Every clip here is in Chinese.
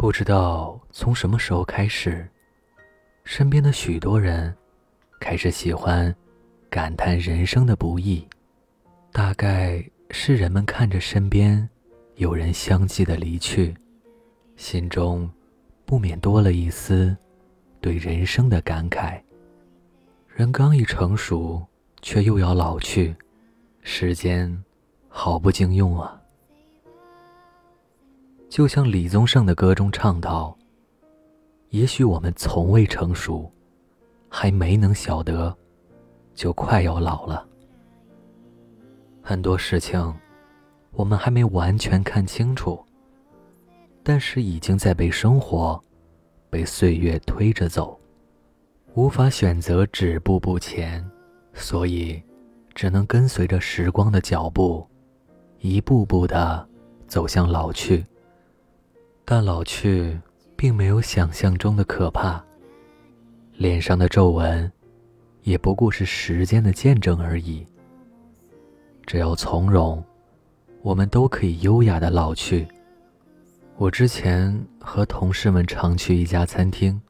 不知道从什么时候开始，身边的许多人开始喜欢感叹人生的不易。大概是人们看着身边有人相继的离去，心中不免多了一丝对人生的感慨。人刚一成熟，却又要老去，时间好不经用啊！就像李宗盛的歌中唱道：“也许我们从未成熟，还没能晓得，就快要老了。很多事情，我们还没完全看清楚，但是已经在被生活、被岁月推着走，无法选择止步不前，所以只能跟随着时光的脚步，一步步的走向老去。”但老去并没有想象中的可怕。脸上的皱纹，也不过是时间的见证而已。只要从容，我们都可以优雅的老去。我之前和同事们常去一家餐厅，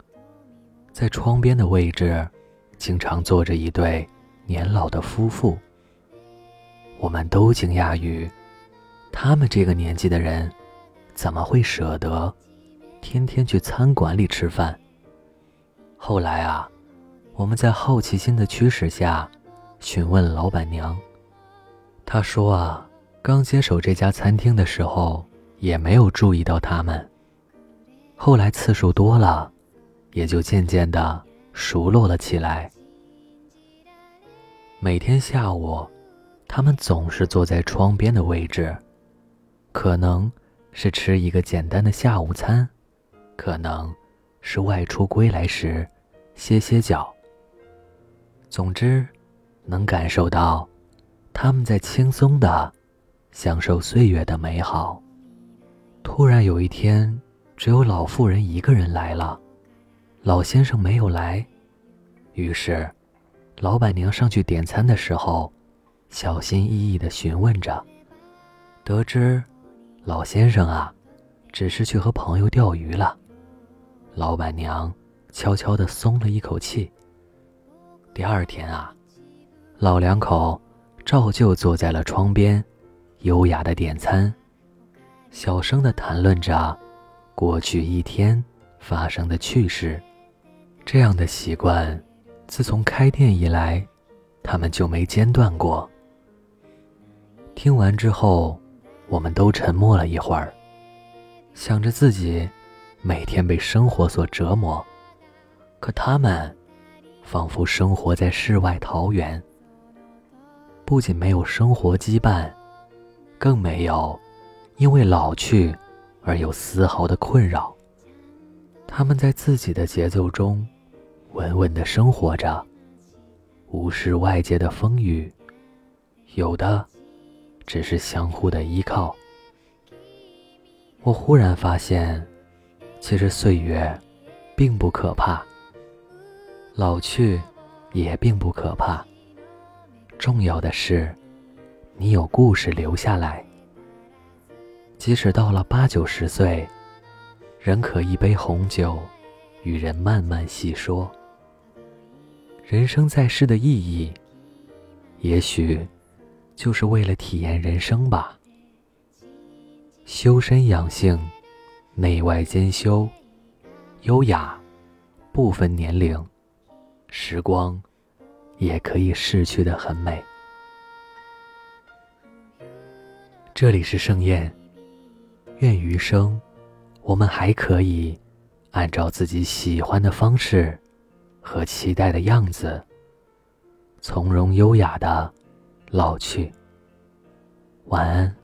在窗边的位置，经常坐着一对年老的夫妇。我们都惊讶于，他们这个年纪的人。怎么会舍得天天去餐馆里吃饭？后来啊，我们在好奇心的驱使下询问老板娘，她说啊，刚接手这家餐厅的时候也没有注意到他们，后来次数多了，也就渐渐的熟络了起来。每天下午，他们总是坐在窗边的位置，可能。是吃一个简单的下午餐，可能是外出归来时歇歇脚。总之，能感受到他们在轻松的享受岁月的美好。突然有一天，只有老妇人一个人来了，老先生没有来。于是，老板娘上去点餐的时候，小心翼翼的询问着，得知。老先生啊，只是去和朋友钓鱼了。老板娘悄悄地松了一口气。第二天啊，老两口照旧坐在了窗边，优雅的点餐，小声地谈论着过去一天发生的趣事。这样的习惯，自从开店以来，他们就没间断过。听完之后。我们都沉默了一会儿，想着自己每天被生活所折磨，可他们仿佛生活在世外桃源，不仅没有生活羁绊，更没有因为老去而有丝毫的困扰。他们在自己的节奏中稳稳的生活着，无视外界的风雨，有的。只是相互的依靠。我忽然发现，其实岁月并不可怕，老去也并不可怕。重要的是，你有故事留下来。即使到了八九十岁，仍可一杯红酒，与人慢慢细说。人生在世的意义，也许。就是为了体验人生吧。修身养性，内外兼修，优雅，不分年龄，时光，也可以逝去的很美。这里是盛宴，愿余生，我们还可以按照自己喜欢的方式和期待的样子，从容优雅的。老去，晚安。